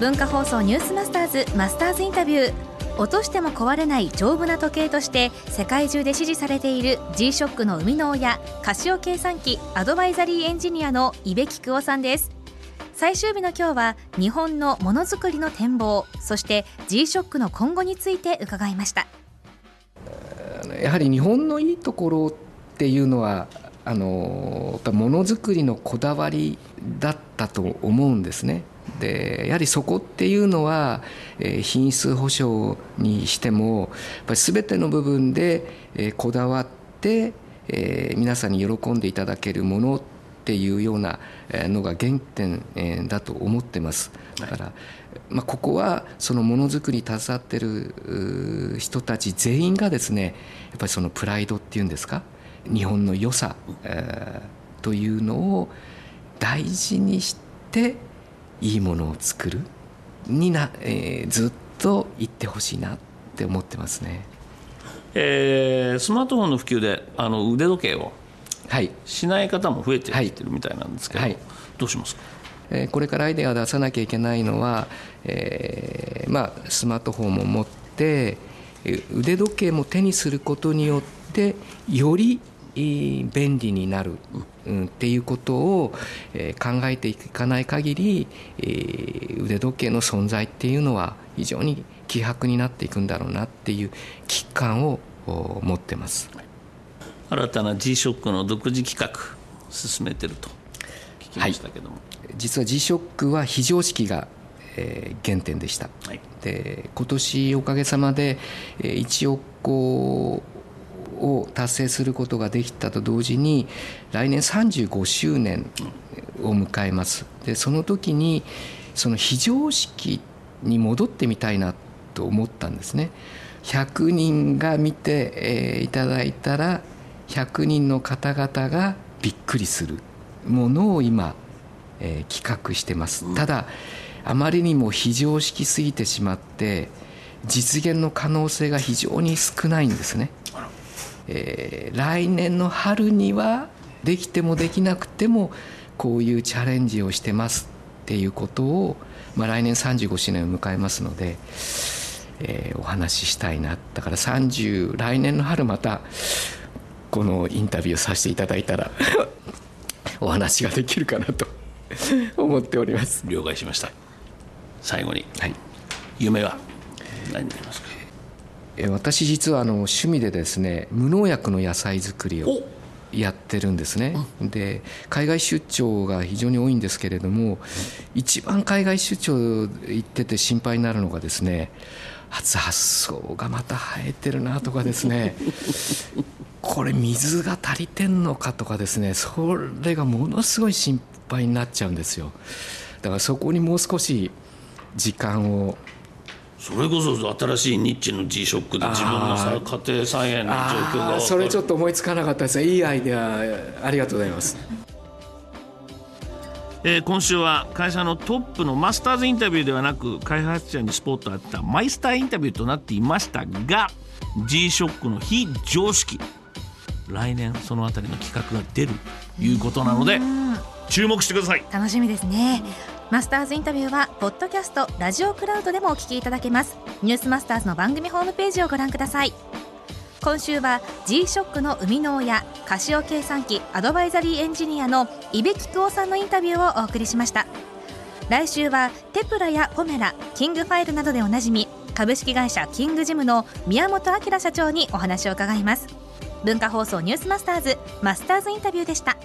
文化放送ニュースマスターズマスターズインタビュー。落としても壊れない丈夫な時計として世界中で支持されている G-SHOCK の生みの親カシオ計算機アドバイザリーエンジニアの伊部木久夫さんです。最終日の今日は日本のものづくりの展望そして G-SHOCK の今後について伺いました。やはり日本のいいところっていうのはあのやっぱものづくりのこだわりだったと思うんですね。でやはりそこっていうのは、えー、品質保証にしてもやっぱり全ての部分で、えー、こだわって、えー、皆さんに喜んでいただけるものっていうようなのが原点、えー、だと思ってます。だから、まあ、ここはそのものづくりに携わってる人たち全員がですねやっぱりそのプライドっていうんですか日本の良さ、えー、というのを大事にしていいものを作る？にな、えー、ずっと言ってほしいなって思ってますね。えー、スマートフォンの普及であの腕時計をしない方も増えてきてるみたいなんですけど、はい、どうします？かえこれからアイデアを出さなきゃいけないのは、えーまあ、スマートフォンも持って腕時計も手にすることによってより便利になる、うん、っていうことを、えー、考えていかない限り、えー、腕時計の存在っていうのは非常に希薄になっていくんだろうなっていう危機感を持ってます。新たな G-SHOCK の独自企画進めてると聞きましたけども、はい、実は G-SHOCK は非常識が、えー、原点でした、はい、で今年おかげさまで、えー、1億個を達成することができたと同時に来年35周年を迎えます。でその時にその非常識に戻ってみたいなと思ったんですね。100人が見て、えー、いただいたら100人の方々がびっくりするものを今、えー、企画してます、ただあまりにも非常識すぎてしまって実現の可能性が非常に少ないんですねえー、来年の春にはできてもできなくてもこういうチャレンジをしてますっていうことを、まあ、来年35周年を迎えますので、えー、お話ししたいなだから30来年の春またこのインタビューさせていただいたら お話ができるかなと 思っております。了解しました。最後に、はい、夢は何になりますか？私実はあの趣味でですね無農薬の野菜作りをやってるんですね、で海外出張が非常に多いんですけれども、一番海外出張行ってて心配になるのがですね初発想がまた生えてるなとかですね。これ水が足りてんのかとかですねそれがものすごい心配になっちゃうんですよ。だからそこにもう少し時間をそれこそ新しいニッチの G ショックで自分のさ家庭菜園の状況がそれちょっと思いつかなかったです。ねいいアイデアありがとうございます。えー、今週は会社のトップのマスターズインタビューではなく開発者にスポットあったマイスターインタビューとなっていましたが G ショックの非常識。来年そのあたりの企画が出るということなので注目してください。楽しみですねマスターズインタビューはポッドキャストラジオクラウドでもお聞きいただけます。ニュースマスターズの番組ホームページをご覧ください。今週は G-SHOCK の生みの親カシオ計算機アドバイザリーエンジニアの伊部木久夫さんのインタビューをお送りしました。来週はテプラやポメラキングファイルなどでおなじみ株式会社キングジムの宮本明社長にお話を伺います。文化放送ニュースマスターズマスターズインタビューでした。